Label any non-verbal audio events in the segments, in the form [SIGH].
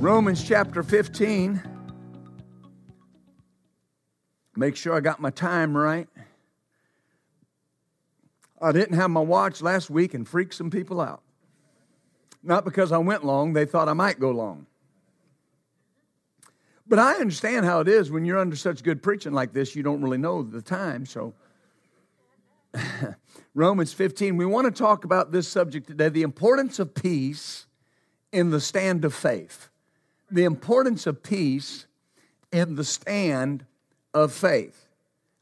Romans chapter 15. Make sure I got my time right. I didn't have my watch last week and freaked some people out. Not because I went long, they thought I might go long. But I understand how it is when you're under such good preaching like this, you don't really know the time. So, [LAUGHS] Romans 15, we want to talk about this subject today the importance of peace in the stand of faith the importance of peace in the stand of faith.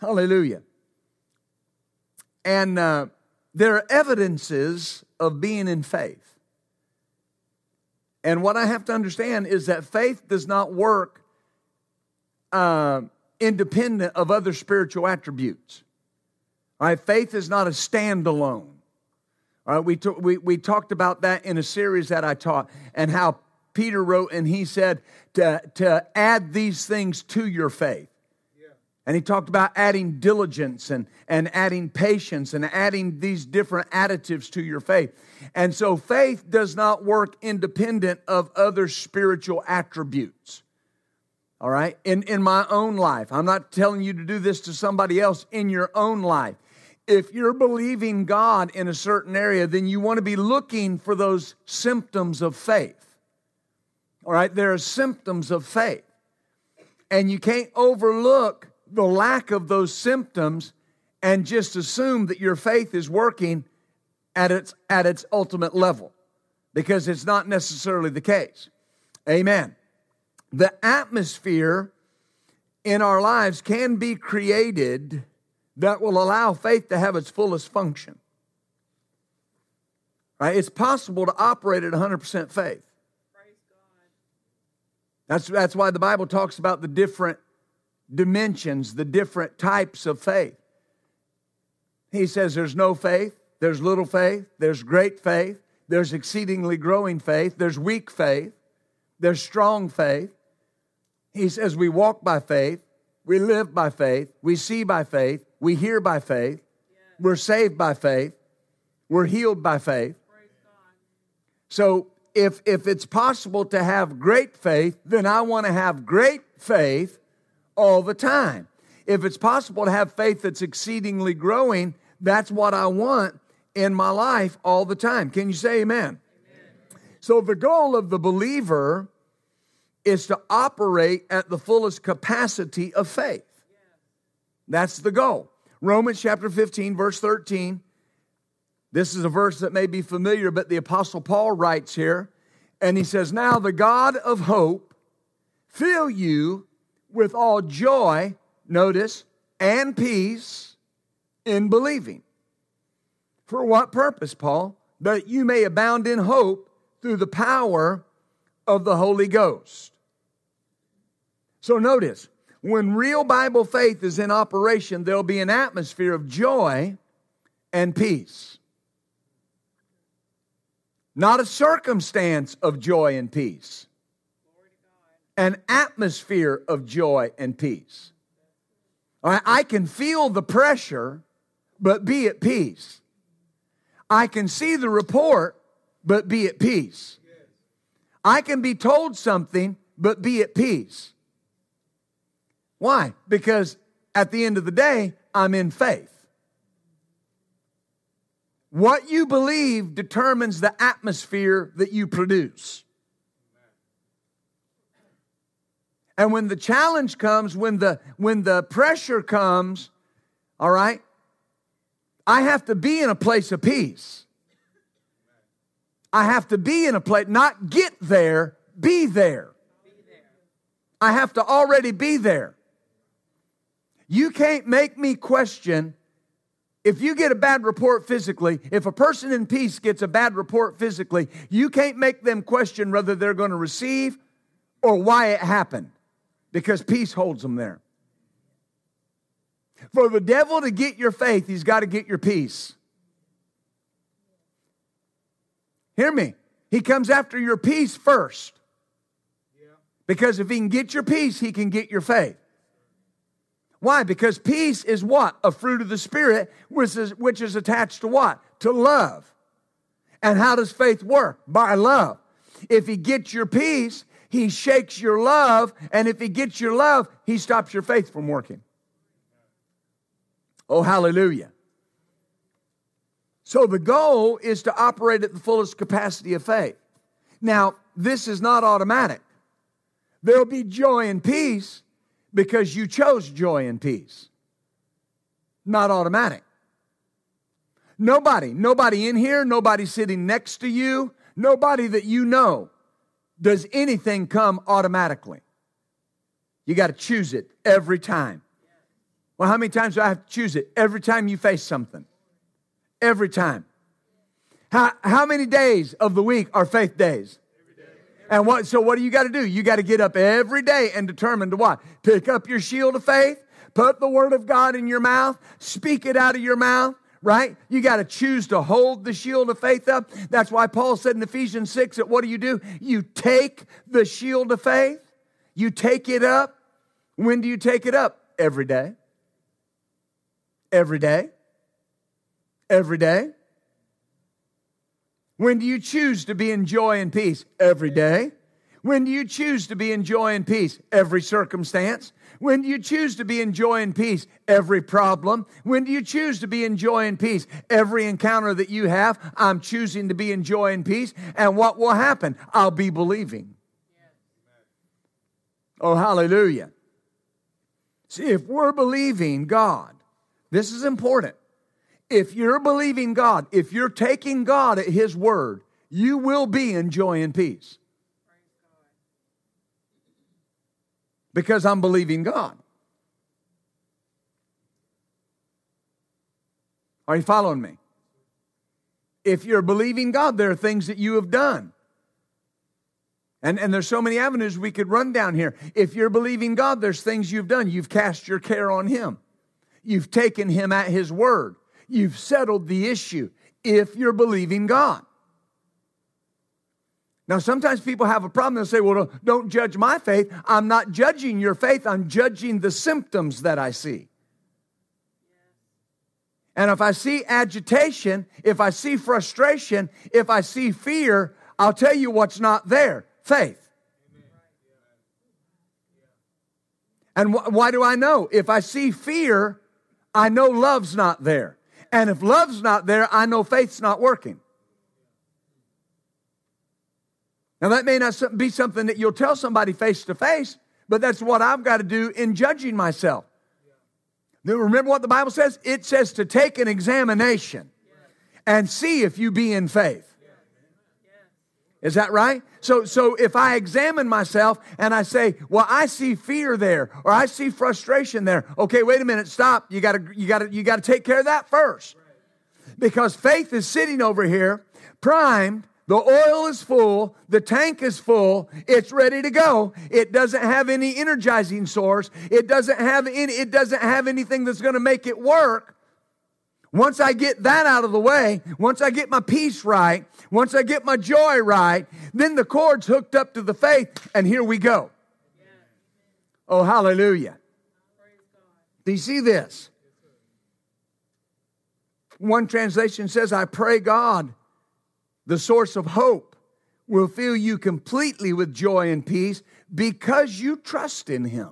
Hallelujah. And uh, there are evidences of being in faith. And what I have to understand is that faith does not work uh, independent of other spiritual attributes. All right, faith is not a standalone. All right, we, t- we, we talked about that in a series that I taught and how Peter wrote, and he said to, to add these things to your faith. And he talked about adding diligence and, and adding patience and adding these different additives to your faith. And so faith does not work independent of other spiritual attributes. All right? In, in my own life, I'm not telling you to do this to somebody else in your own life. If you're believing God in a certain area, then you want to be looking for those symptoms of faith. All right, there are symptoms of faith. And you can't overlook the lack of those symptoms and just assume that your faith is working at its, at its ultimate level because it's not necessarily the case. Amen. The atmosphere in our lives can be created that will allow faith to have its fullest function. Right? It's possible to operate at 100% faith. That's, that's why the Bible talks about the different dimensions, the different types of faith. He says there's no faith, there's little faith, there's great faith, there's exceedingly growing faith, there's weak faith, there's strong faith. He says we walk by faith, we live by faith, we see by faith, we hear by faith, we're saved by faith, we're healed by faith. So if, if it's possible to have great faith, then I want to have great faith all the time. If it's possible to have faith that's exceedingly growing, that's what I want in my life all the time. Can you say amen? amen? So, the goal of the believer is to operate at the fullest capacity of faith. That's the goal. Romans chapter 15, verse 13 this is a verse that may be familiar, but the Apostle Paul writes here, and he says, Now the God of hope fill you with all joy, notice, and peace in believing. For what purpose, Paul? That you may abound in hope through the power of the Holy Ghost. So notice, when real Bible faith is in operation, there'll be an atmosphere of joy and peace not a circumstance of joy and peace, an atmosphere of joy and peace. I can feel the pressure, but be at peace. I can see the report, but be at peace. I can be told something, but be at peace. Why? Because at the end of the day, I'm in faith. What you believe determines the atmosphere that you produce. And when the challenge comes, when the when the pressure comes, all right, I have to be in a place of peace. I have to be in a place, not get there, be there. I have to already be there. You can't make me question if you get a bad report physically, if a person in peace gets a bad report physically, you can't make them question whether they're going to receive or why it happened because peace holds them there. For the devil to get your faith, he's got to get your peace. Hear me. He comes after your peace first. Because if he can get your peace, he can get your faith. Why? Because peace is what? A fruit of the Spirit, which is, which is attached to what? To love. And how does faith work? By love. If he gets your peace, he shakes your love. And if he gets your love, he stops your faith from working. Oh, hallelujah. So the goal is to operate at the fullest capacity of faith. Now, this is not automatic. There'll be joy and peace because you chose joy and peace. Not automatic. Nobody, nobody in here, nobody sitting next to you, nobody that you know does anything come automatically. You got to choose it every time. Well, how many times do I have to choose it? Every time you face something. Every time. How, how many days of the week are faith days? And what, so what do you got to do? You got to get up every day and determine to what? Pick up your shield of faith, put the word of God in your mouth, speak it out of your mouth, right? You got to choose to hold the shield of faith up. That's why Paul said in Ephesians 6 that what do you do? You take the shield of faith, you take it up. When do you take it up? Every day. Every day. Every day. When do you choose to be in joy and peace? Every day. When do you choose to be in joy and peace? Every circumstance. When do you choose to be in joy and peace? Every problem. When do you choose to be in joy and peace? Every encounter that you have, I'm choosing to be in joy and peace. And what will happen? I'll be believing. Oh, hallelujah. See, if we're believing God, this is important if you're believing God, if you're taking God at His word, you will be in joy and peace. Because I'm believing God. Are you following me? If you're believing God, there are things that you have done. And, and there's so many avenues we could run down here. If you're believing God, there's things you've done. You've cast your care on Him, you've taken Him at His word you've settled the issue if you're believing God. Now, sometimes people have a problem. They'll say, Well, don't judge my faith. I'm not judging your faith, I'm judging the symptoms that I see. And if I see agitation, if I see frustration, if I see fear, I'll tell you what's not there faith. And wh- why do I know? If I see fear, I know love's not there. And if love's not there, I know faith's not working. Now, that may not be something that you'll tell somebody face to face, but that's what I've got to do in judging myself. Now, remember what the Bible says? It says to take an examination and see if you be in faith. Is that right? So, so if I examine myself and I say, well, I see fear there or I see frustration there. Okay, wait a minute, stop. You gotta, you gotta, you gotta take care of that first. Because faith is sitting over here, primed, the oil is full, the tank is full, it's ready to go. It doesn't have any energizing source. It doesn't have any, it doesn't have anything that's gonna make it work. Once I get that out of the way, once I get my peace right, once I get my joy right, then the cord's hooked up to the faith, and here we go. Oh, hallelujah. Do you see this? One translation says, I pray God, the source of hope, will fill you completely with joy and peace because you trust in Him.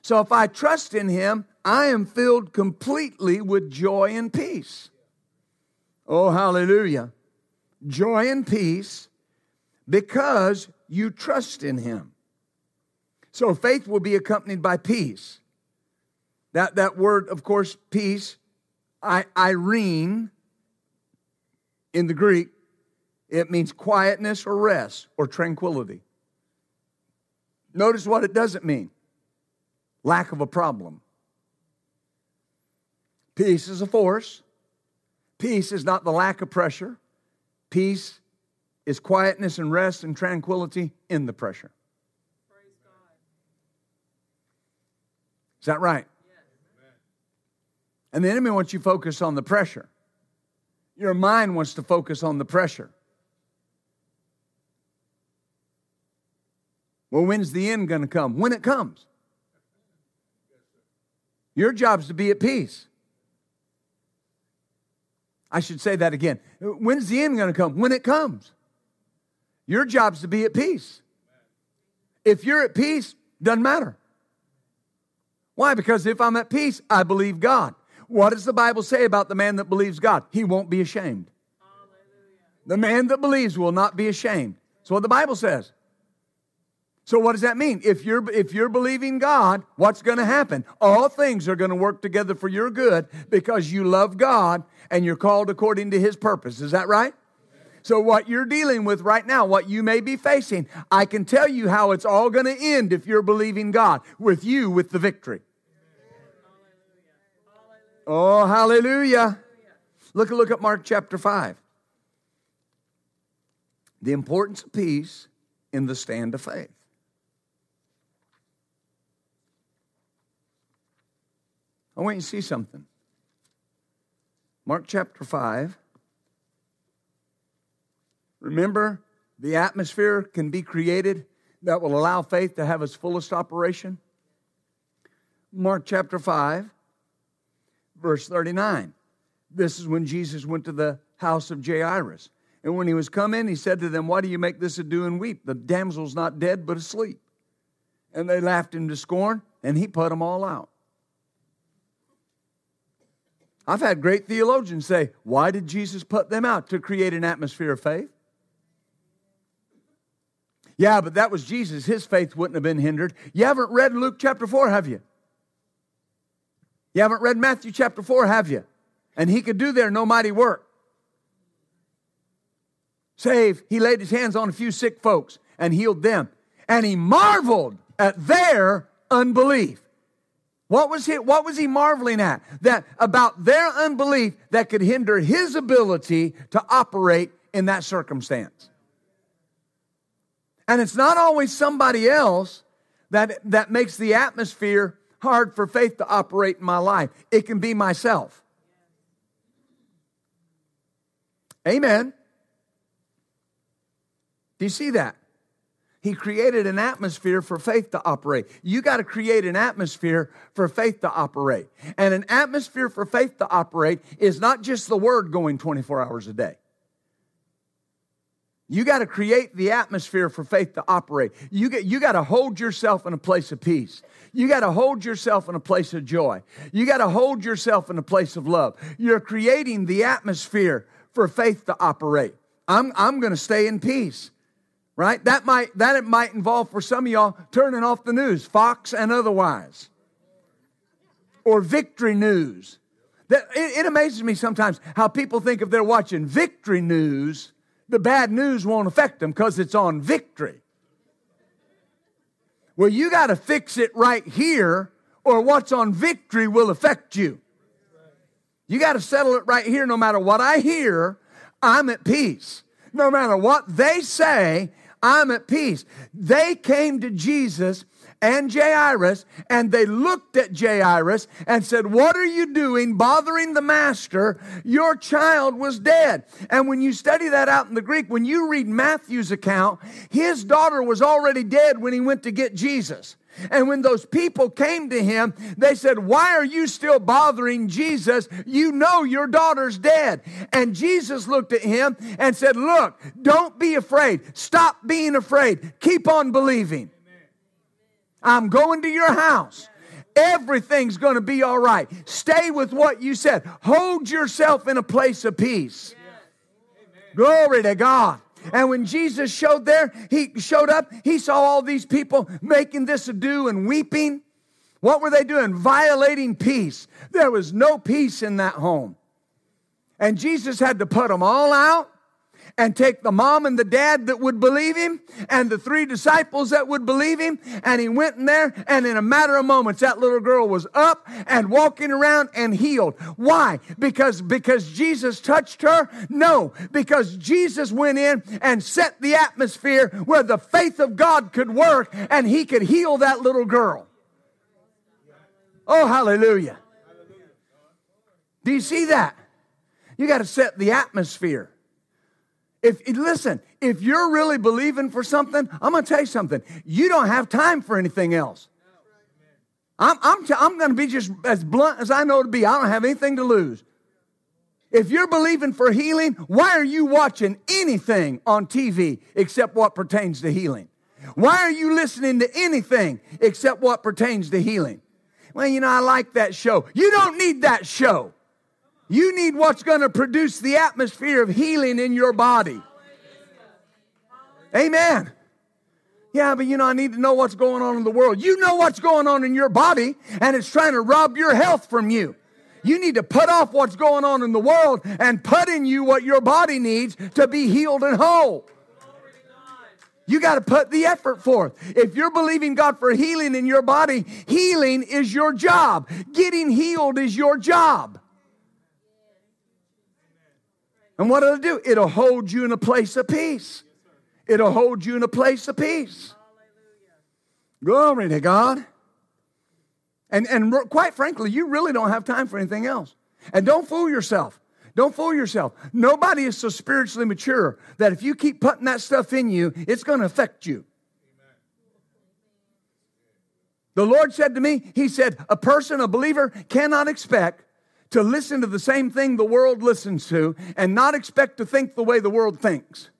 So if I trust in Him, I am filled completely with joy and peace. Oh, hallelujah. Joy and peace because you trust in Him. So faith will be accompanied by peace. That, that word, of course, peace, I, eirene in the Greek, it means quietness or rest or tranquility. Notice what it doesn't mean lack of a problem. Peace is a force. Peace is not the lack of pressure. Peace is quietness and rest and tranquility in the pressure. Is that right? And the enemy wants you to focus on the pressure. Your mind wants to focus on the pressure. Well, when's the end going to come? When it comes. Your job's to be at peace. I should say that again. When's the end going to come? When it comes. Your job's to be at peace. If you're at peace, doesn't matter. Why? Because if I'm at peace, I believe God. What does the Bible say about the man that believes God? He won't be ashamed. The man that believes will not be ashamed. That's what the Bible says. So what does that mean? If you're if you're believing God, what's going to happen? All things are going to work together for your good because you love God and you're called according to his purpose. Is that right? So, what you're dealing with right now, what you may be facing, I can tell you how it's all going to end if you're believing God with you with the victory. Oh, hallelujah. Look, look at Mark chapter 5. The importance of peace in the stand of faith. I want you to see something. Mark chapter 5. Remember, the atmosphere can be created that will allow faith to have its fullest operation. Mark chapter 5 verse 39. This is when Jesus went to the house of Jairus. And when he was come in, he said to them, Why do you make this ado and weep? The damsel's not dead, but asleep. And they laughed him to scorn, and he put them all out. I've had great theologians say, Why did Jesus put them out? To create an atmosphere of faith. Yeah, but that was Jesus. His faith wouldn't have been hindered. You haven't read Luke chapter 4, have you? You haven't read Matthew chapter 4, have you? And he could do there no mighty work. Save, he laid his hands on a few sick folks and healed them. And he marveled at their unbelief. What was he, what was he marveling at? That about their unbelief that could hinder his ability to operate in that circumstance. And it's not always somebody else that, that makes the atmosphere hard for faith to operate in my life. It can be myself. Amen. Do you see that? He created an atmosphere for faith to operate. You got to create an atmosphere for faith to operate. And an atmosphere for faith to operate is not just the word going 24 hours a day. You got to create the atmosphere for faith to operate. You, you got to hold yourself in a place of peace. You got to hold yourself in a place of joy. You got to hold yourself in a place of love. You're creating the atmosphere for faith to operate. I'm, I'm going to stay in peace. Right? That might that it might involve for some of y'all turning off the news, Fox and otherwise. Or victory news. That, it, it amazes me sometimes how people think if they're watching victory news, the bad news won't affect them because it's on victory. Well, you got to fix it right here, or what's on victory will affect you. You got to settle it right here. No matter what I hear, I'm at peace. No matter what they say, I'm at peace. They came to Jesus and Jairus, and they looked at Jairus and said, What are you doing bothering the master? Your child was dead. And when you study that out in the Greek, when you read Matthew's account, his daughter was already dead when he went to get Jesus. And when those people came to him, they said, Why are you still bothering Jesus? You know your daughter's dead. And Jesus looked at him and said, Look, don't be afraid. Stop being afraid. Keep on believing. I'm going to your house. Everything's going to be all right. Stay with what you said. Hold yourself in a place of peace. Glory to God. And when Jesus showed there, he showed up, he saw all these people making this ado and weeping. What were they doing? Violating peace. There was no peace in that home. And Jesus had to put them all out and take the mom and the dad that would believe him and the three disciples that would believe him. And he went in there, and in a matter of moments, that little girl was up and walking around and healed. Why? Because, because Jesus touched her? No, because Jesus went in and set the atmosphere where the faith of God could work and he could heal that little girl. Oh, hallelujah. Do you see that? You got to set the atmosphere. If listen, if you're really believing for something, I'm going to tell you something. You don't have time for anything else. I'm, I'm, t- I'm going to be just as blunt as I know to be. I don't have anything to lose. If you're believing for healing, why are you watching anything on TV except what pertains to healing? Why are you listening to anything except what pertains to healing? Well, you know, I like that show. You don't need that show. You need what's going to produce the atmosphere of healing in your body. Amen. Yeah, but you know, I need to know what's going on in the world. You know what's going on in your body, and it's trying to rob your health from you. You need to put off what's going on in the world and put in you what your body needs to be healed and whole. You got to put the effort forth. If you're believing God for healing in your body, healing is your job. Getting healed is your job. And what it'll do, it'll hold you in a place of peace. It'll hold you in a place of peace. Glory to God. And, and quite frankly, you really don't have time for anything else. And don't fool yourself. Don't fool yourself. Nobody is so spiritually mature that if you keep putting that stuff in you, it's going to affect you. The Lord said to me, He said, a person, a believer, cannot expect to listen to the same thing the world listens to and not expect to think the way the world thinks,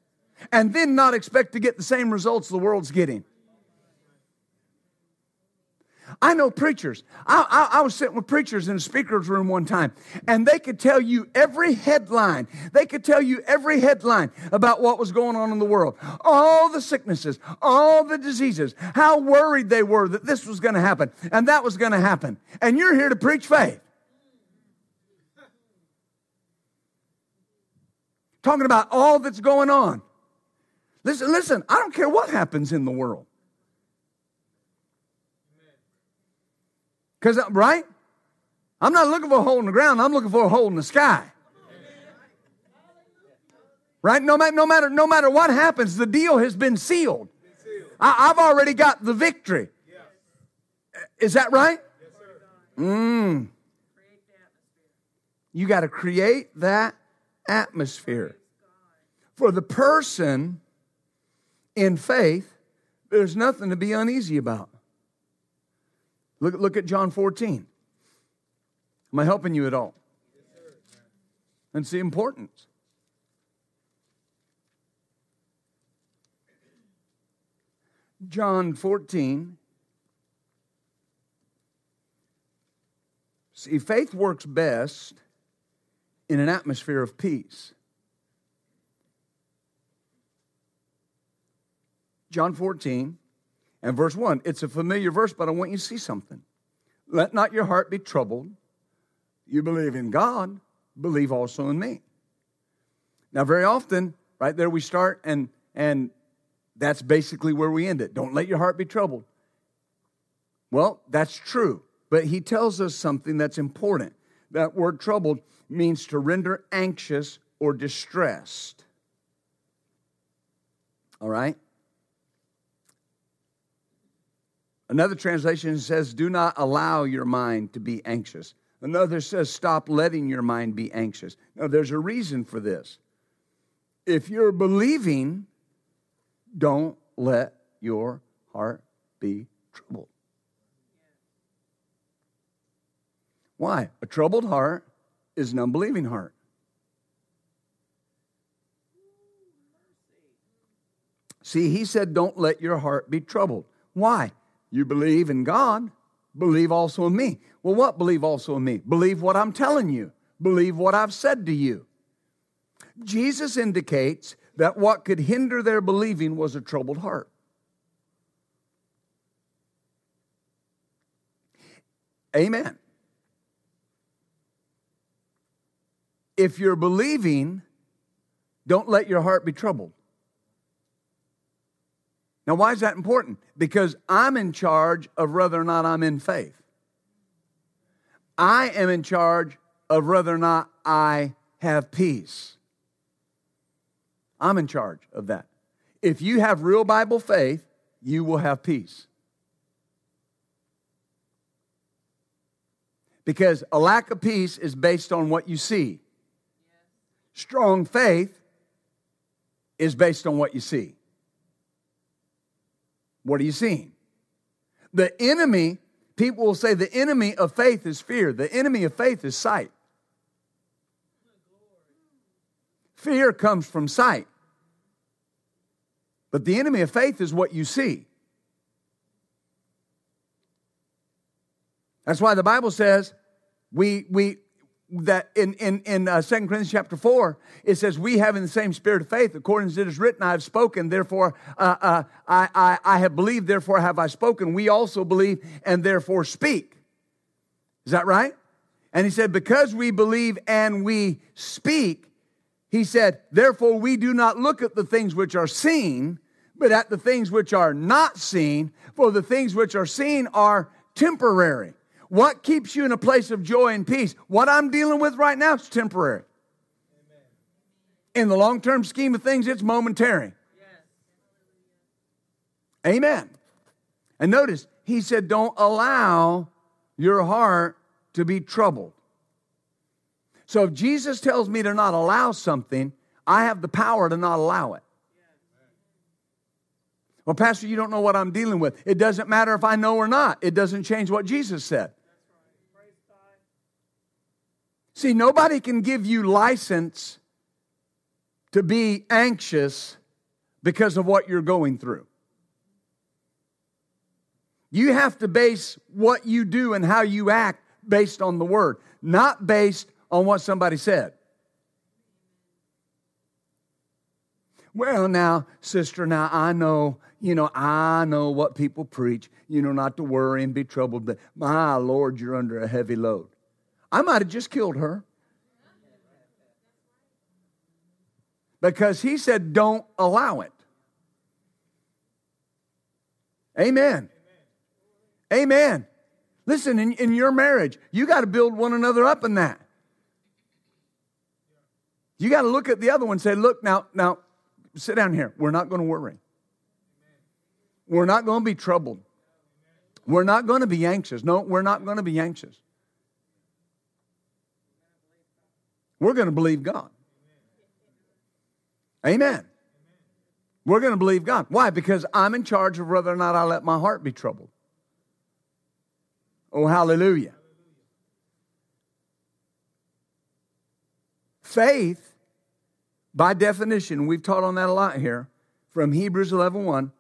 and then not expect to get the same results the world's getting. I know preachers. I, I, I, was sitting with preachers in a speaker's room one time, and they could tell you every headline. They could tell you every headline about what was going on in the world. All the sicknesses, all the diseases, how worried they were that this was going to happen and that was going to happen. And you're here to preach faith. Talking about all that's going on. Listen, listen, I don't care what happens in the world. Because, right? I'm not looking for a hole in the ground, I'm looking for a hole in the sky. Right? No, no, matter, no matter what happens, the deal has been sealed. I, have already got the victory. Is that right? Mm. You got to create that atmosphere. For the person in faith, there's nothing to be uneasy about. Look, look at John 14. Am I helping you at all? And see importance. John 14. See, faith works best in an atmosphere of peace. John 14 and verse 1. It's a familiar verse, but I want you to see something. Let not your heart be troubled. You believe in God, believe also in me. Now, very often, right there we start, and and that's basically where we end it. Don't let your heart be troubled. Well, that's true, but he tells us something that's important. That word troubled means to render anxious or distressed. All right? Another translation says, Do not allow your mind to be anxious. Another says, Stop letting your mind be anxious. Now, there's a reason for this. If you're believing, don't let your heart be troubled. Why? A troubled heart is an unbelieving heart. See, he said, Don't let your heart be troubled. Why? You believe in God, believe also in me. Well, what believe also in me? Believe what I'm telling you, believe what I've said to you. Jesus indicates that what could hinder their believing was a troubled heart. Amen. If you're believing Don't let your heart be troubled. Now, why is that important? Because I'm in charge of whether or not I'm in faith. I am in charge of whether or not I have peace. I'm in charge of that. If you have real Bible faith, you will have peace. Because a lack of peace is based on what you see. Strong faith is based on what you see. What are you seeing? The enemy, people will say the enemy of faith is fear, the enemy of faith is sight. Fear comes from sight. But the enemy of faith is what you see. That's why the Bible says we, we, that in, in, in uh, 2 Corinthians chapter 4, it says, We having the same spirit of faith, according as it is written, I have spoken, therefore uh, uh, I, I, I have believed, therefore have I spoken. We also believe and therefore speak. Is that right? And he said, Because we believe and we speak, he said, Therefore we do not look at the things which are seen, but at the things which are not seen, for the things which are seen are temporary what keeps you in a place of joy and peace? What I'm dealing with right now is temporary. In the long term scheme of things, it's momentary. Amen. And notice, he said, don't allow your heart to be troubled. So if Jesus tells me to not allow something, I have the power to not allow it. Well, Pastor, you don't know what I'm dealing with. It doesn't matter if I know or not. It doesn't change what Jesus said. See, nobody can give you license to be anxious because of what you're going through. You have to base what you do and how you act based on the word, not based on what somebody said. Well, now, sister, now I know, you know, I know what people preach, you know, not to worry and be troubled, but my Lord, you're under a heavy load. I might have just killed her. Because he said, don't allow it. Amen. Amen. Listen, in, in your marriage, you got to build one another up in that. You got to look at the other one and say, look, now, now, sit down here. We're not going to worry. We're not going to be troubled. We're not going to be anxious. No, we're not going to be anxious. We're going to believe God. Amen. We're going to believe God. Why? Because I'm in charge of whether or not I let my heart be troubled. Oh, hallelujah. Faith, by definition, we've taught on that a lot here from Hebrews 11 1.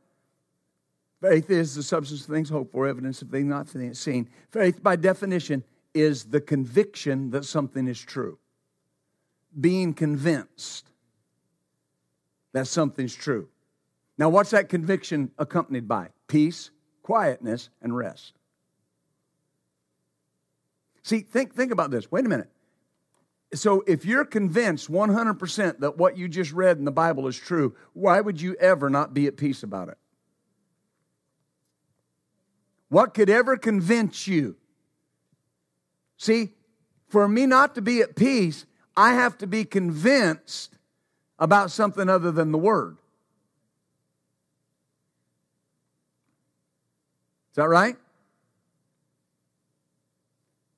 Faith is the substance of things hoped for, evidence of things not seen. Faith, by definition, is the conviction that something is true being convinced that something's true. Now, what's that conviction accompanied by? Peace, quietness, and rest. See, think, think about this. Wait a minute. So, if you're convinced 100% that what you just read in the Bible is true, why would you ever not be at peace about it? What could ever convince you? See, for me not to be at peace, I have to be convinced about something other than the Word. Is that right?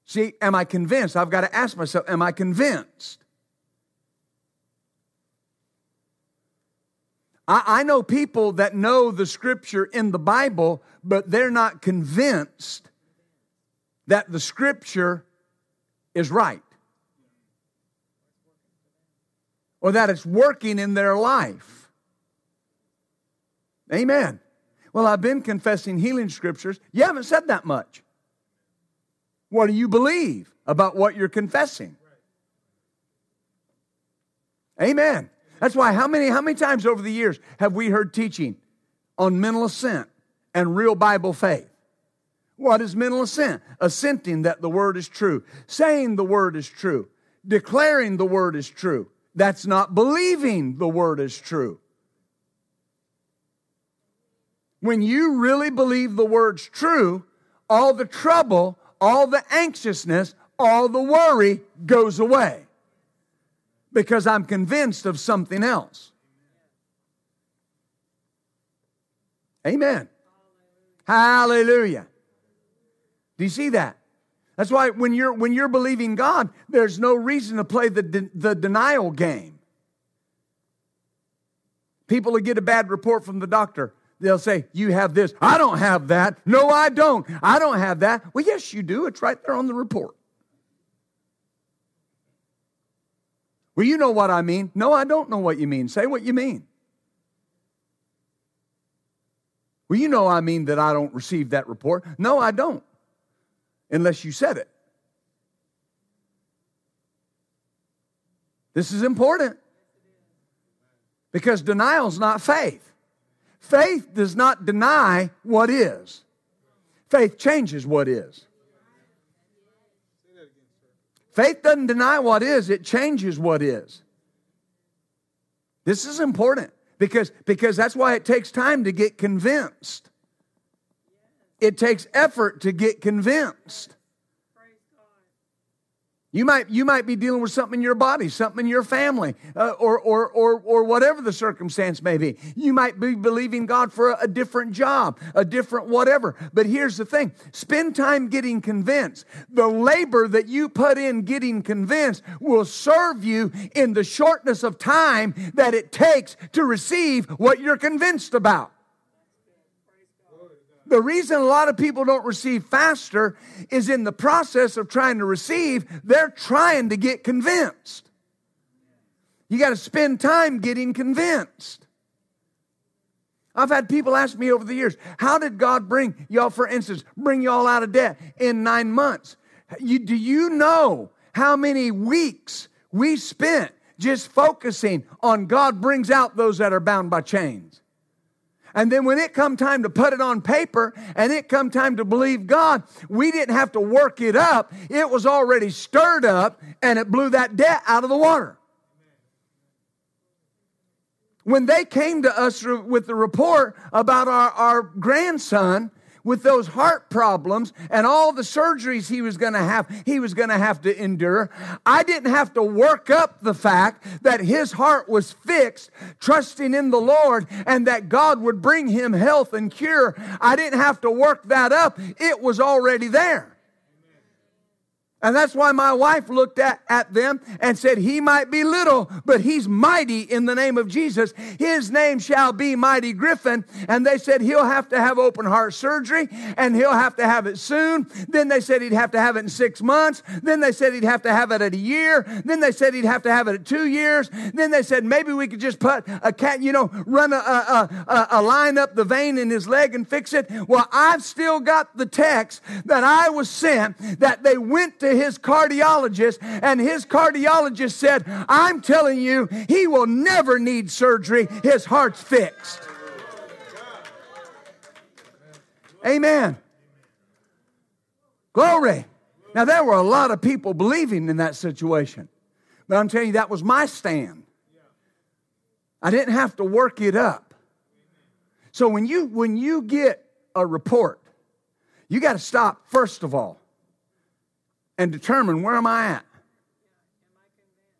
See, am I convinced? I've got to ask myself, am I convinced? I, I, know people that know the scripture in the Bible, but they're not convinced that the scripture is right. Or that it's working in their life. Amen. Well, I've been confessing healing scriptures. You haven't said that much. What do you believe about what you're confessing? Amen. That's why how many how many times over the years have we heard teaching on mental assent and real Bible faith? What is mental assent? Assenting that the word is true, saying the word is true, declaring the word is true That's not believing the word is true. When you really believe the word's true, all the trouble, all the anxiousness, all the worry goes away because I'm convinced of something else. Amen. Hallelujah. Do you see that? That's why when you're when you're believing God, there's no reason to play the de- the denial game. People will get a bad report from the doctor. They'll say, "You have this. I don't have that. No, I don't. I don't have that." Well, yes, you do. It's right there on the report. Well, you know what I mean. No, I don't know what you mean. Say what you mean. Well, you know I mean that I don't receive that report. No, I don't, unless you said it. This is important because denial is not faith. Faith does not deny what is, faith changes what is. Faith doesn't deny what is, it changes what is. This is important because, because that's why it takes time to get convinced. It takes effort to get convinced. You might, you might be dealing with something in your body, something in your family, uh, or, or, or, or whatever the circumstance may be. You might be believing God for a, a different job, a different whatever. But here's the thing spend time getting convinced. The labor that you put in getting convinced will serve you in the shortness of time that it takes to receive what you're convinced about. The reason a lot of people don't receive faster is in the process of trying to receive, they're trying to get convinced. You got to spend time getting convinced. I've had people ask me over the years, how did God bring y'all, for instance, bring y'all out of debt in nine months? You, do you know how many weeks we spent just focusing on God brings out those that are bound by chains? And then when it come time to put it on paper and it come time to believe God, we didn't have to work it up. It was already stirred up and it blew that debt out of the water. When they came to us with the report about our, our grandson, with those heart problems and all the surgeries he was going to have he was going to have to endure. I didn't have to work up the fact that his heart was fixed trusting in the lord and that god would bring him health and cure. I didn't have to work that up. It was already there and that's why my wife looked at, at them and said, He might be little, but he's mighty in the name of Jesus. His name shall be Mighty Griffin. And they said, He'll have to have open heart surgery and he'll have to have it soon. Then they said he'd have to have it in six months. Then they said he'd have to have it at a year. Then they said he'd have to have it at two years. Then they said maybe we could just put a cat, you know, run a, a, a, a line up the vein in his leg and fix it. Well, I've still got the text that I was sent that they went to his cardiologist, and his cardiologist said, I'm telling you, he will never need surgery. His heart's fixed. Amen. Glory. Now, there were a lot of people believing in that situation, but I'm telling you, that was my stand. I didn't have to work it up. So when you when you get a report, you got to stop first of all and determine where am I at?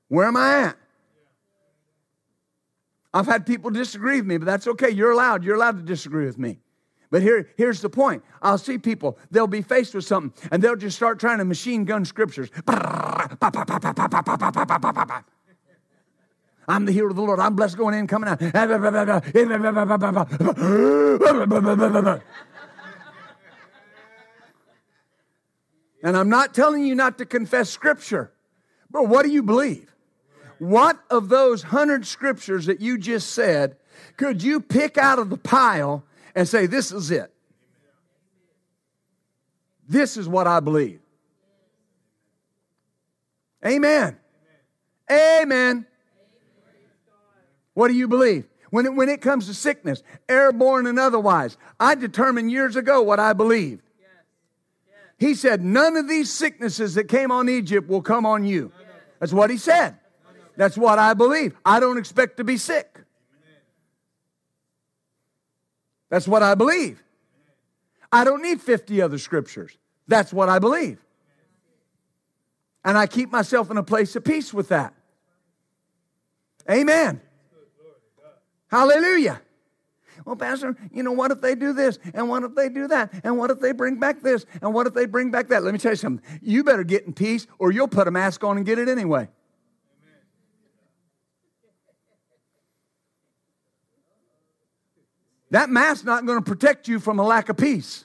Where am I at? I've had people disagree with me, but that's okay. You're allowed. You're allowed to disagree with me. But here, here's the point. I'll see people, they'll be faced with something, and they'll just start trying to machine gun scriptures. I'm the hero of the Lord. I'm blessed going in, coming out. And I'm not telling you not to confess Scripture, but what do you believe? What of those hundred scriptures that you just said could you pick out of the pile and say, This is it? This is what I believe. Amen. Amen. What do you believe? When it, when it comes to sickness, airborne and otherwise, I determined years ago what I believed. He said, None of these sicknesses that came on Egypt will come on you. That's what he said. That's what I believe. I don't expect to be sick. That's what I believe. I don't need 50 other scriptures. That's what I believe. And I keep myself in a place of peace with that. Amen. Hallelujah. Well, Pastor, you know, what if they do this? And what if they do that? And what if they bring back this? And what if they bring back that? Let me tell you something. You better get in peace or you'll put a mask on and get it anyway. That mask's not going to protect you from a lack of peace.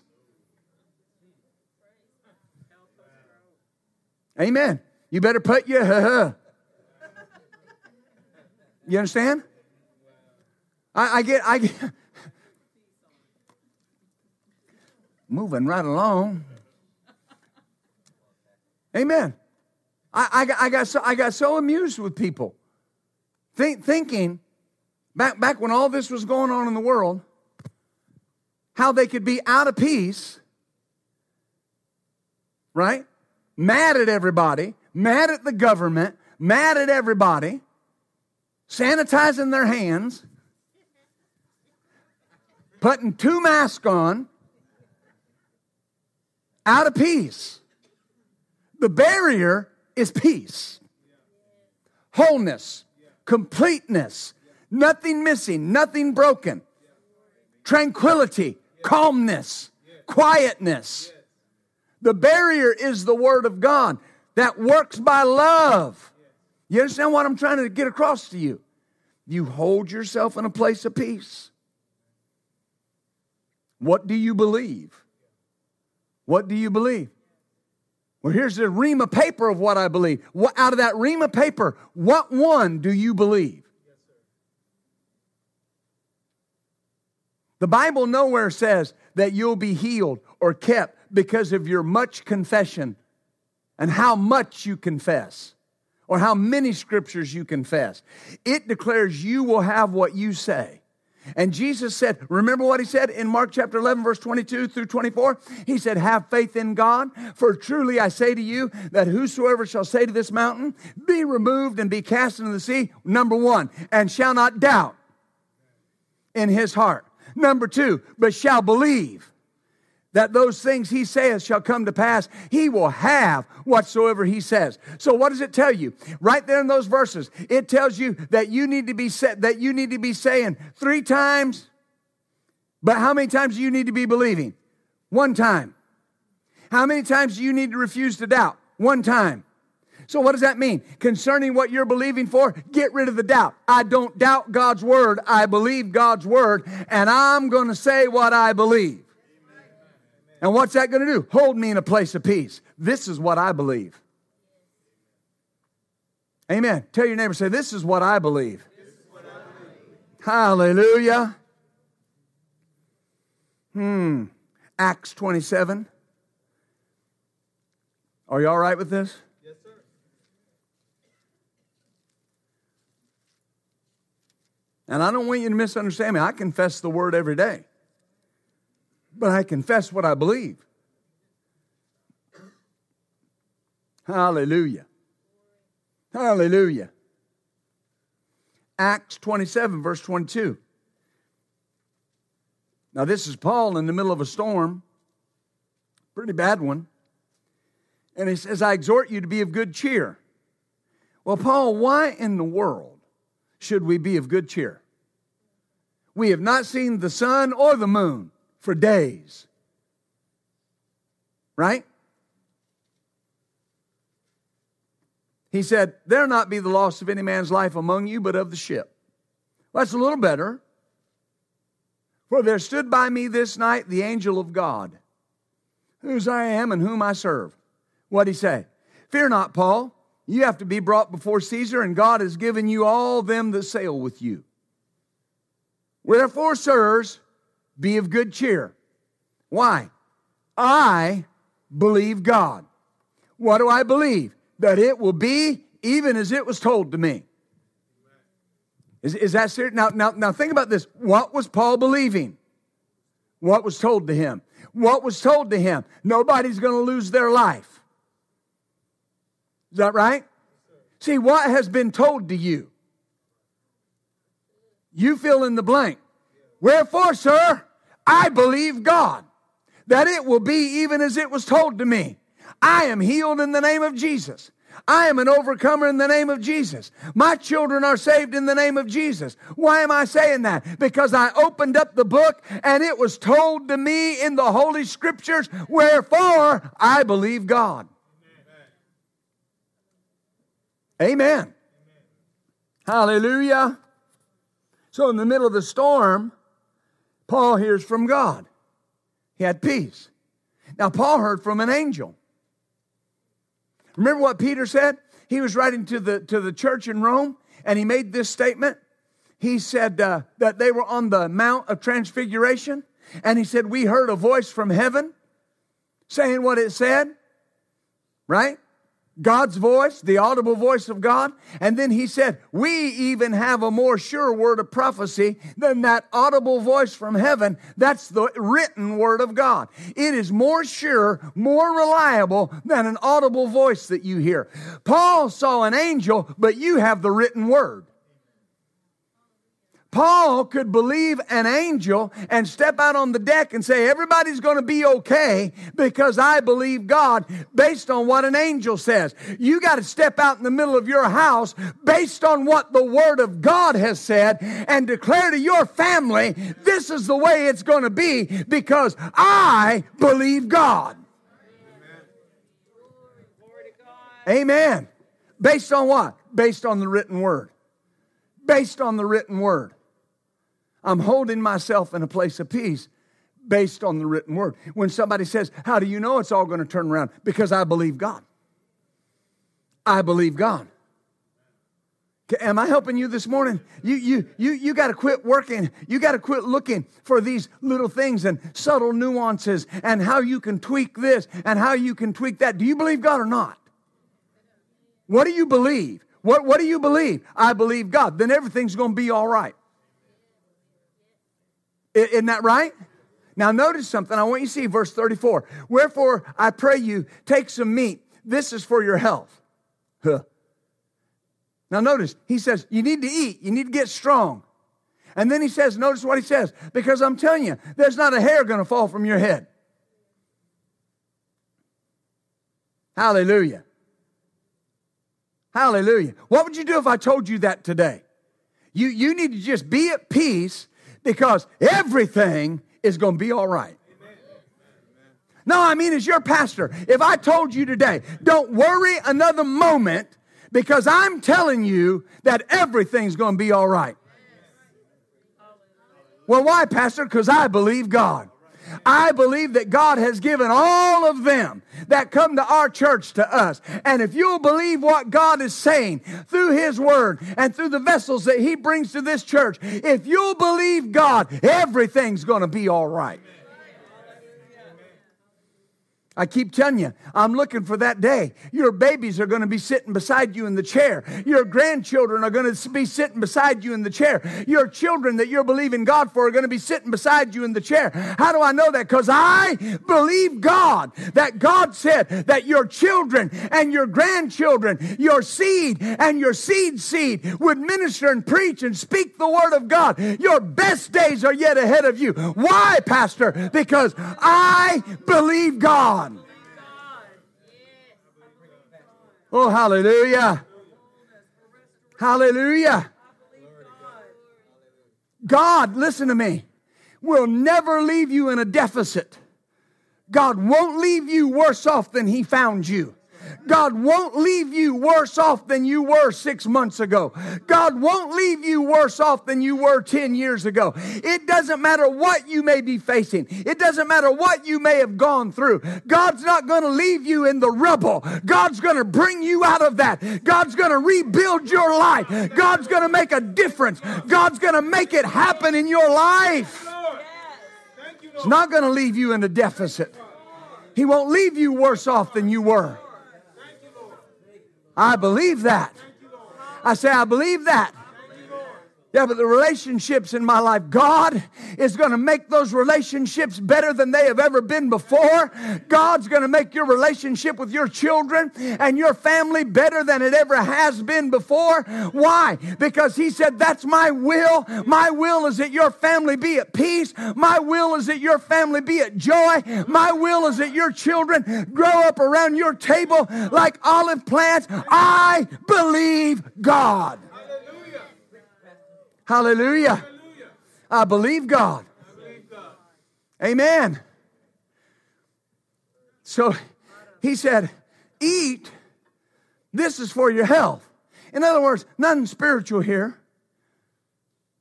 Amen. You better put your [LAUGHS] You understand? I, I get, I get, moving right along. Amen. I, I, got, I, got so, I got so amused with people think, thinking back, back when all this was going on in the world, how they could be out of peace, right? Mad at everybody, mad at the government, mad at everybody, sanitizing their hands, putting two masks on, out of peace. The barrier is peace, wholeness, completeness, nothing missing, nothing broken, tranquility, calmness, quietness. The barrier is the Word of God that works by love. You understand what I'm trying to get across to you? You hold yourself in a place of peace. What do you believe? What do you believe? Well, here's the ream of paper of what I believe. What, out of that ream of paper, what one do you believe? The Bible nowhere says that you'll be healed or kept because of your much confession and how much you confess or how many scriptures you confess. It declares you will have what you say. And Jesus said, remember what he said in Mark chapter 11, verse 22 through 24? He said, Have faith in God, for truly I say to you that whosoever shall say to this mountain, Be removed and be cast into the sea, number one, and shall not doubt in his heart. Number two, but shall believe that those things he says shall come to pass, he will have whatsoever he says. So what does it tell you? Right there in those verses, it tells you that you need to be set, that you need to be saying three times, but how many times do you need to be believing? One time. How many times do you need to refuse to doubt? One time. So, what does that mean? Concerning what you're believing for, get rid of the doubt. I don't doubt God's word. I believe God's word, and I'm going to say what I believe. And what's that going to do? Hold me in a place of peace. This is what I believe. Amen. Tell your neighbor, say, This is what I believe. What I believe. Hallelujah. Hmm. Acts 27. Are you all right with this? Yes, sir. And I don't want you to misunderstand me. I confess the word every day but I confess what I believe. Hallelujah. Hallelujah. Acts 27, verse 22. Now, this is Paul in the middle of a storm, pretty bad one. And he says, I exhort you to be of good cheer. Well, Paul, why in the world should we be of good cheer? We have not seen the sun or the moon for days. Right? He said, There not be the loss of any man's life among you, but of the ship. Well, that's a little better. For there stood by me this night the angel of God, whose I am and whom I serve. What'd he say? Fear not, Paul. You have to be brought before Caesar, and God has given you all them that sail with you. Wherefore, sirs, be of good cheer. Why? I believe God. What do I believe? That it will be even as it was told to me. Is, is that serious? Now, now, now think about this. What was Paul believing? What was told to him? What was told to him? Nobody's going to lose their life. Is that right? See, what has been told to you? You fill in the blank. Wherefore, sir, I believe God that it will be even as it was told to me. I am healed in the name of Jesus. I am an overcomer in the name of Jesus. My children are saved in the name of Jesus. Why am I saying that? Because I opened up the book and it was told to me in the Holy Scriptures, wherefore I believe God. Amen. Amen. Hallelujah. So, in the middle of the storm, Paul hears from God. He had peace. Now, Paul heard from an angel. Remember what Peter said? He was writing to the, to the church in Rome and he made this statement. He said uh, that they were on the Mount of Transfiguration and he said, We heard a voice from heaven saying what it said, right? God's voice, the audible voice of God. And then he said, We even have a more sure word of prophecy than that audible voice from heaven. That's the written word of God. It is more sure, more reliable than an audible voice that you hear. Paul saw an angel, but you have the written word. Paul could believe an angel and step out on the deck and say, Everybody's going to be okay because I believe God based on what an angel says. You got to step out in the middle of your house based on what the Word of God has said and declare to your family, This is the way it's going to be because I believe God. Amen. Based on what? Based on the written Word. Based on the written Word. I'm holding myself in a place of peace based on the written word. When somebody says, How do you know it's all going to turn around? Because I believe God. I believe God. Am I helping you this morning? You, you, you, you got to quit working. You got to quit looking for these little things and subtle nuances and how you can tweak this and how you can tweak that. Do you believe God or not? What do you believe? What, what do you believe? I believe God. Then everything's going to be all right. Isn't that right? Now, notice something. I want you to see verse 34. Wherefore, I pray you, take some meat. This is for your health. Huh. Now, notice, he says, you need to eat, you need to get strong. And then he says, notice what he says, because I'm telling you, there's not a hair going to fall from your head. Hallelujah. Hallelujah. What would you do if I told you that today? You, you need to just be at peace because everything is going to be all right. No, I mean, as your pastor, if I told you today, don't worry another moment because I'm telling you that everything's going to be all right. Well, why, Pastor? Because I believe God. I believe that God has given all of them that come to our church to us. And if you'll believe what God is saying through His Word and through the vessels that He brings to this church, if you'll believe God, everything's going to be all right. I keep telling you, I'm looking for that day. Your babies are going to be sitting beside you in the chair. Your grandchildren are going to be sitting beside you in the chair. Your children that you're believing God for are going to be sitting beside you in the chair. How do I know that? Because I believe God. That God said that your children and your grandchildren, your seed and your seed seed would minister and preach and speak the word of God. Your best days are yet ahead of you. Why, Pastor? Because I believe God. Oh, hallelujah. Hallelujah. God, listen to me, will never leave you in a deficit. God won't leave you worse off than He found you. God won't leave you worse off than you were six months ago. God won't leave you worse off than you were 10 years ago. It doesn't matter what you may be facing. It doesn't matter what you may have gone through. God's not going to leave you in the rubble. God's going to bring you out of that. God's going to rebuild your life. God's going to make a difference. God's going to make it happen in your life. He's not going to leave you in a deficit. He won't leave you worse off than you were. I believe that. I say, I believe that. Yeah, but the relationships in my life, God is going to make those relationships better than they have ever been before. God's going to make your relationship with your children and your family better than it ever has been before. Why? Because He said, That's my will. My will is that your family be at peace. My will is that your family be at joy. My will is that your children grow up around your table like olive plants. I believe God. Hallelujah. I believe God. Amen. So he said, Eat. This is for your health. In other words, nothing spiritual here.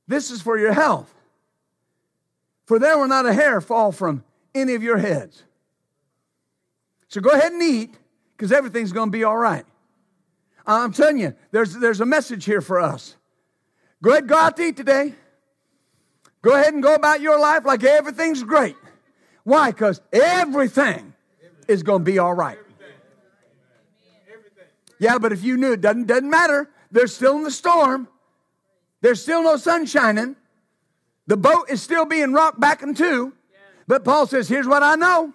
This is for your health. For there will not a hair fall from any of your heads. So go ahead and eat because everything's going to be all right. I'm telling you, there's, there's a message here for us. Go ahead, go out to eat today. Go ahead and go about your life like everything's great. Why? Because everything is going to be all right. Yeah, but if you knew it doesn't, doesn't matter. They're still in the storm. There's still no sun shining. The boat is still being rocked back and two. But Paul says, here's what I know.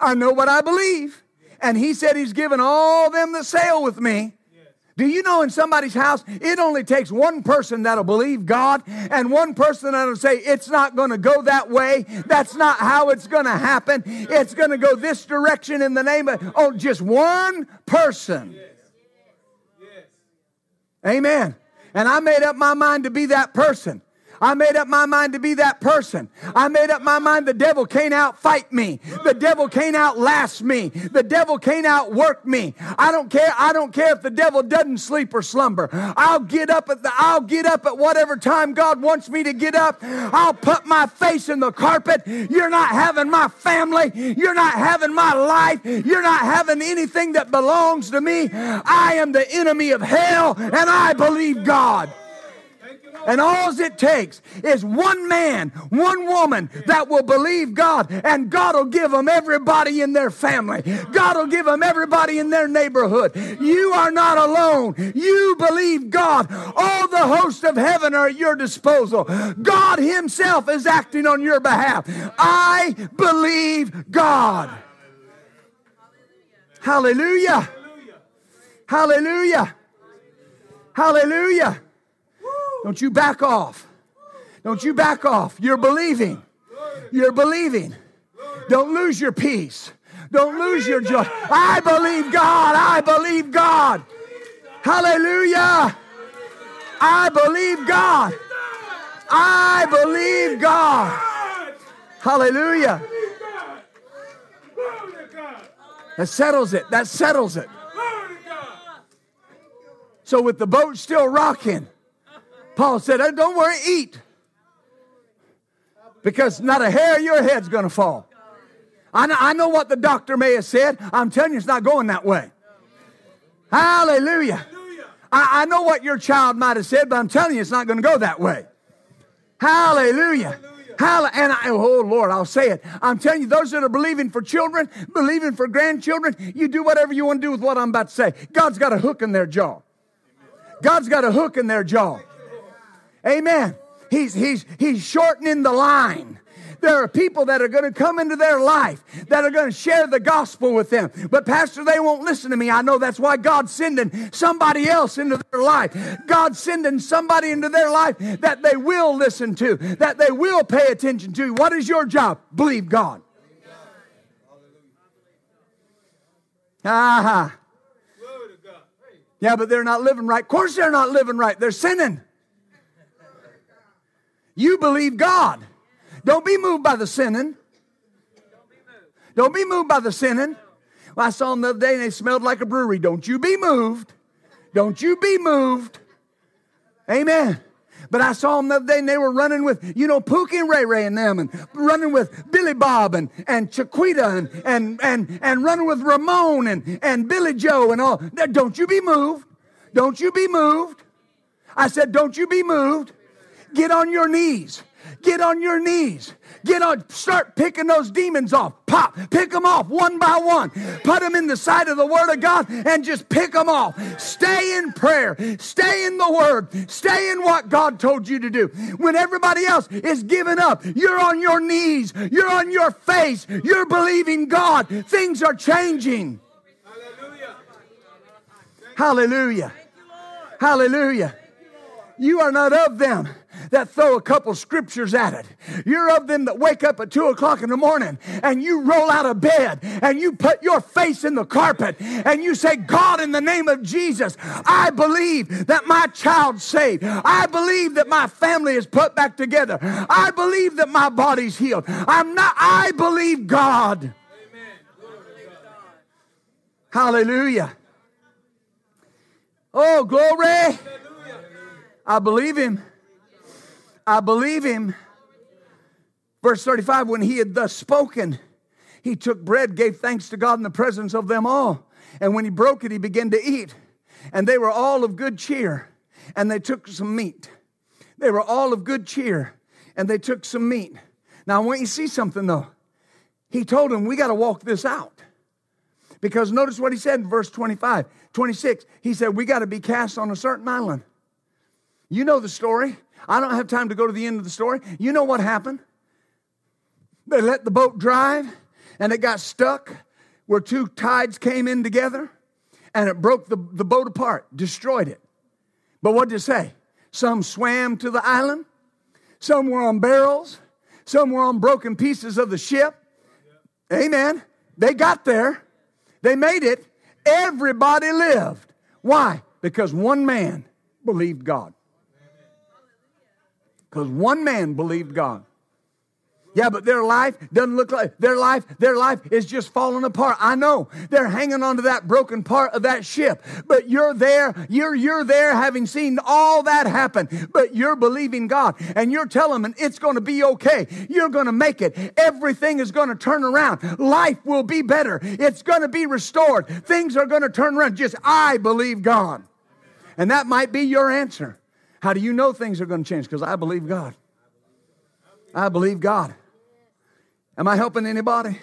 I know what I believe. And he said he's given all them that sail with me do you know in somebody's house, it only takes one person that'll believe God and one person that'll say, it's not going to go that way. That's not how it's going to happen. It's going to go this direction in the name of, oh, just one person. Amen. And I made up my mind to be that person. I made up my mind to be that person. I made up my mind the devil can't outfight me. The devil can't outlast me. The devil can't outwork me. I don't care. I don't care if the devil doesn't sleep or slumber. I'll get up at the I'll get up at whatever time God wants me to get up. I'll put my face in the carpet. You're not having my family. You're not having my life. You're not having anything that belongs to me. I am the enemy of hell and I believe God. And all it takes is one man, one woman that will believe God, and God will give them everybody in their family. God will give them everybody in their neighborhood. You are not alone. You believe God. All the hosts of heaven are at your disposal. God Himself is acting on your behalf. I believe God. Hallelujah. Hallelujah. Hallelujah. Don't you back off. Don't you back off. You're believing. You're believing. Don't lose your peace. Don't lose your joy. I believe God. I believe God. Hallelujah. I believe God. I believe God. Hallelujah. That settles it. That settles it. So with the boat still rocking, Paul said, Don't worry, eat. Because not a hair of your head's going to fall. I know, I know what the doctor may have said. I'm telling you, it's not going that way. Hallelujah. I, I know what your child might have said, but I'm telling you, it's not going to go that way. Hallelujah. Hallelujah. And I, oh Lord, I'll say it. I'm telling you, those that are believing for children, believing for grandchildren, you do whatever you want to do with what I'm about to say. God's got a hook in their jaw. God's got a hook in their jaw. Amen. He's, he's, he's shortening the line. There are people that are going to come into their life that are going to share the gospel with them. But, Pastor, they won't listen to me. I know that's why God's sending somebody else into their life. God's sending somebody into their life that they will listen to, that they will pay attention to. What is your job? Believe God. Aha. Yeah, but they're not living right. Of course, they're not living right. They're sinning. You believe God. Don't be moved by the sinning. Don't be moved by the sinning. Well, I saw them the other day and they smelled like a brewery. Don't you be moved. Don't you be moved. Amen. But I saw them the other day and they were running with, you know, Pookie and Ray Ray and them and running with Billy Bob and, and Chiquita and, and, and, and running with Ramon and, and Billy Joe and all. Don't you be moved. Don't you be moved. I said, don't you be moved. Get on your knees. Get on your knees. Get on, start picking those demons off. pop. Pick them off one by one. Put them in the sight of the Word of God and just pick them off. Stay in prayer. Stay in the Word. Stay in what God told you to do. When everybody else is giving up, you're on your knees. You're on your face. You're believing God. Things are changing. Hallelujah. Hallelujah. Hallelujah. You are not of them that throw a couple scriptures at it. You're of them that wake up at two o'clock in the morning and you roll out of bed and you put your face in the carpet and you say, God, in the name of Jesus, I believe that my child's saved. I believe that my family is put back together. I believe that my body's healed. I'm not, I believe God. Hallelujah. Oh, glory. I believe him. I believe him. Verse 35 When he had thus spoken, he took bread, gave thanks to God in the presence of them all. And when he broke it, he began to eat. And they were all of good cheer. And they took some meat. They were all of good cheer. And they took some meat. Now, I want you to see something though. He told them, We got to walk this out. Because notice what he said in verse 25, 26. He said, We got to be cast on a certain island. You know the story. I don't have time to go to the end of the story. You know what happened? They let the boat drive and it got stuck where two tides came in together and it broke the, the boat apart, destroyed it. But what did it say? Some swam to the island, some were on barrels, some were on broken pieces of the ship. Amen. They got there, they made it. Everybody lived. Why? Because one man believed God. Because one man believed God. Yeah, but their life doesn't look like their life, their life is just falling apart. I know. They're hanging on to that broken part of that ship. But you're there, you're you're there having seen all that happen. But you're believing God and you're telling them it's going to be okay. You're going to make it. Everything is going to turn around. Life will be better. It's going to be restored. Things are going to turn around. Just I believe God. And that might be your answer. How do you know things are going to change? Because I believe God. I believe God. Am I helping anybody?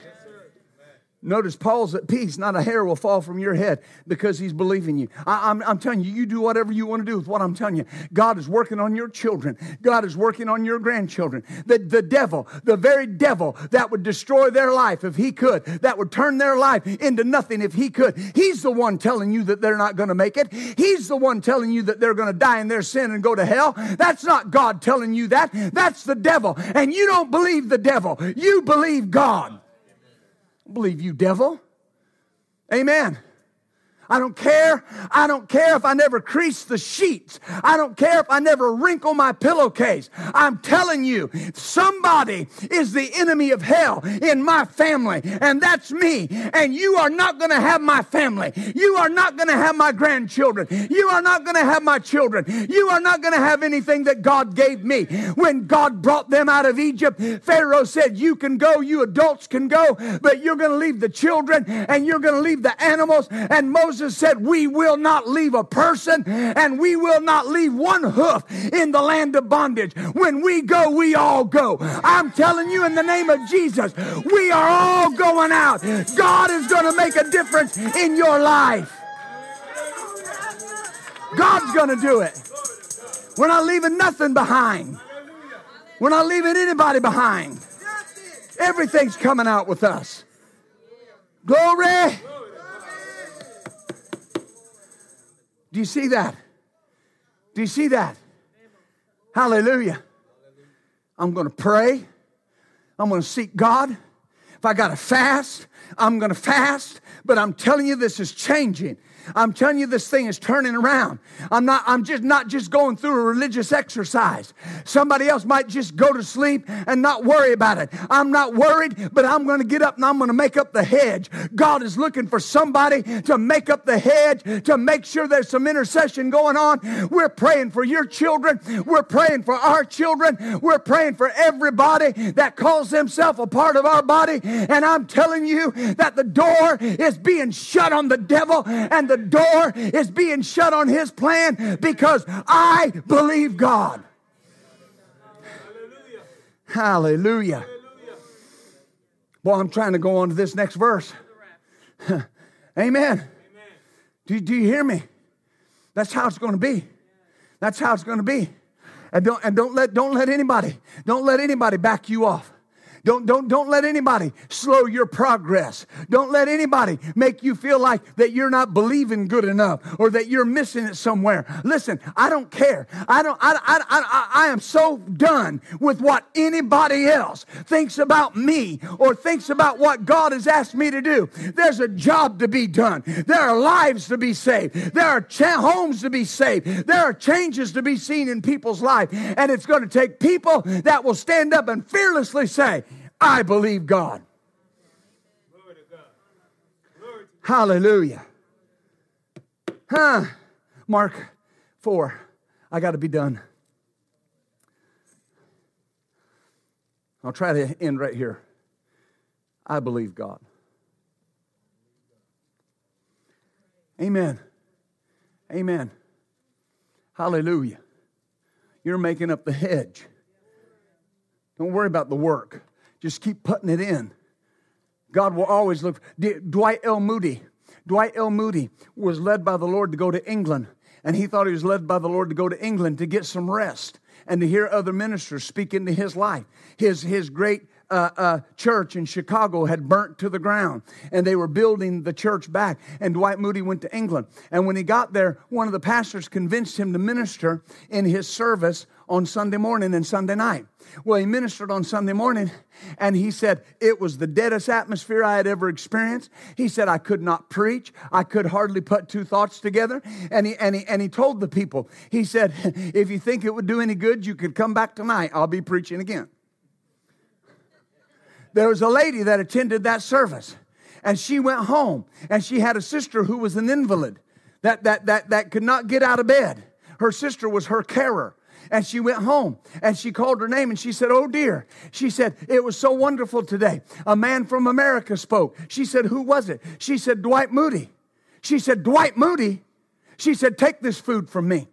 Notice Paul's at peace. Not a hair will fall from your head because he's believing you. I, am telling you, you do whatever you want to do with what I'm telling you. God is working on your children. God is working on your grandchildren. The, the devil, the very devil that would destroy their life if he could, that would turn their life into nothing if he could. He's the one telling you that they're not going to make it. He's the one telling you that they're going to die in their sin and go to hell. That's not God telling you that. That's the devil. And you don't believe the devil. You believe God believe you, devil. Amen. I don't care. I don't care if I never crease the sheets. I don't care if I never wrinkle my pillowcase. I'm telling you, somebody is the enemy of hell in my family, and that's me. And you are not going to have my family. You are not going to have my grandchildren. You are not going to have my children. You are not going to have anything that God gave me. When God brought them out of Egypt, Pharaoh said, You can go, you adults can go, but you're going to leave the children and you're going to leave the animals. And Moses Moses said, We will not leave a person and we will not leave one hoof in the land of bondage. When we go, we all go. I'm telling you in the name of Jesus, we are all going out. God is going to make a difference in your life. God's going to do it. We're not leaving nothing behind. We're not leaving anybody behind. Everything's coming out with us. Glory. Do you see that? Do you see that? Hallelujah. I'm going to pray. I'm going to seek God. If I got to fast, I'm going to fast. But I'm telling you, this is changing. I'm telling you, this thing is turning around. I'm not, I'm just not just going through a religious exercise. Somebody else might just go to sleep and not worry about it. I'm not worried, but I'm going to get up and I'm going to make up the hedge. God is looking for somebody to make up the hedge, to make sure there's some intercession going on. We're praying for your children. We're praying for our children. We're praying for everybody that calls themselves a part of our body. And I'm telling you that the door is being shut on the devil and the door is being shut on his plan because I believe God. Hallelujah. Hallelujah. Boy, I'm trying to go on to this next verse. Amen. [LAUGHS] Amen. Do, do you hear me? That's how it's going to be. That's how it's going to be. And don't, and don't let, don't let anybody, don't let anybody back you off. Don't, don't, don't let anybody slow your progress. Don't let anybody make you feel like that you're not believing good enough or that you're missing it somewhere. Listen, I don't care. I don't, I, I, I, I am so done with what anybody else thinks about me or thinks about what God has asked me to do. There's a job to be done. There are lives to be saved. There are cha- homes to be saved. There are changes to be seen in people's life. And it's going to take people that will stand up and fearlessly say, I believe God. Hallelujah. Huh. Mark 4. I got to be done. I'll try to end right here. I believe God. Amen. Amen. Hallelujah. You're making up the hedge. Don't worry about the work. Just keep putting it in. God will always look. Dwight L. Moody. Dwight L. Moody was led by the Lord to go to England, and he thought he was led by the Lord to go to England to get some rest and to hear other ministers speak into his life. His, his great uh, uh, church in Chicago had burnt to the ground, and they were building the church back. And Dwight Moody went to England. And when he got there, one of the pastors convinced him to minister in his service on Sunday morning and Sunday night. Well, he ministered on Sunday morning and he said, It was the deadest atmosphere I had ever experienced. He said, I could not preach. I could hardly put two thoughts together. And he, and he, and he told the people, He said, [LAUGHS] If you think it would do any good, you could come back tonight. I'll be preaching again. There was a lady that attended that service and she went home and she had a sister who was an invalid that, that, that, that could not get out of bed. Her sister was her carer and she went home and she called her name and she said, Oh dear. She said, It was so wonderful today. A man from America spoke. She said, Who was it? She said, Dwight Moody. She said, Dwight Moody. She said, Take this food from me.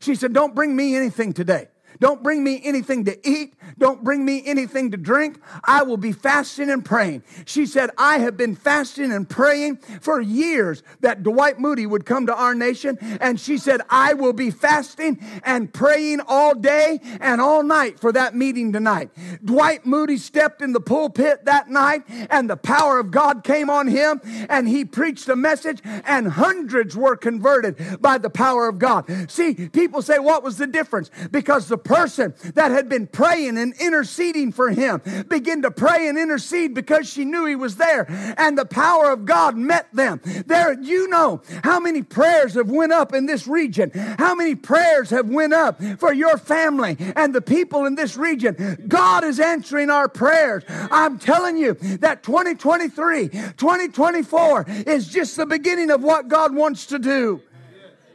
She said, Don't bring me anything today. Don't bring me anything to eat. Don't bring me anything to drink. I will be fasting and praying. She said, I have been fasting and praying for years that Dwight Moody would come to our nation. And she said, I will be fasting and praying all day and all night for that meeting tonight. Dwight Moody stepped in the pulpit that night and the power of God came on him and he preached a message and hundreds were converted by the power of God. See, people say, what was the difference? Because the person that had been praying and interceding for him began to pray and intercede because she knew he was there and the power of God met them. There, you know how many prayers have went up in this region, how many prayers have went up for your family and the people in this region. God is answering our prayers. I'm telling you that 2023, 2024 is just the beginning of what God wants to do.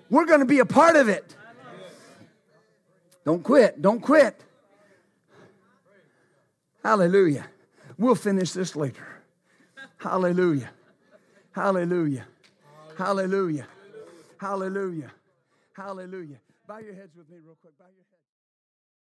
We're going to be a part of it. Don't quit. Don't quit. Hallelujah. We'll finish this later. Hallelujah. Hallelujah. Hallelujah. Hallelujah. Hallelujah. Bow your heads with me real quick. Bow your.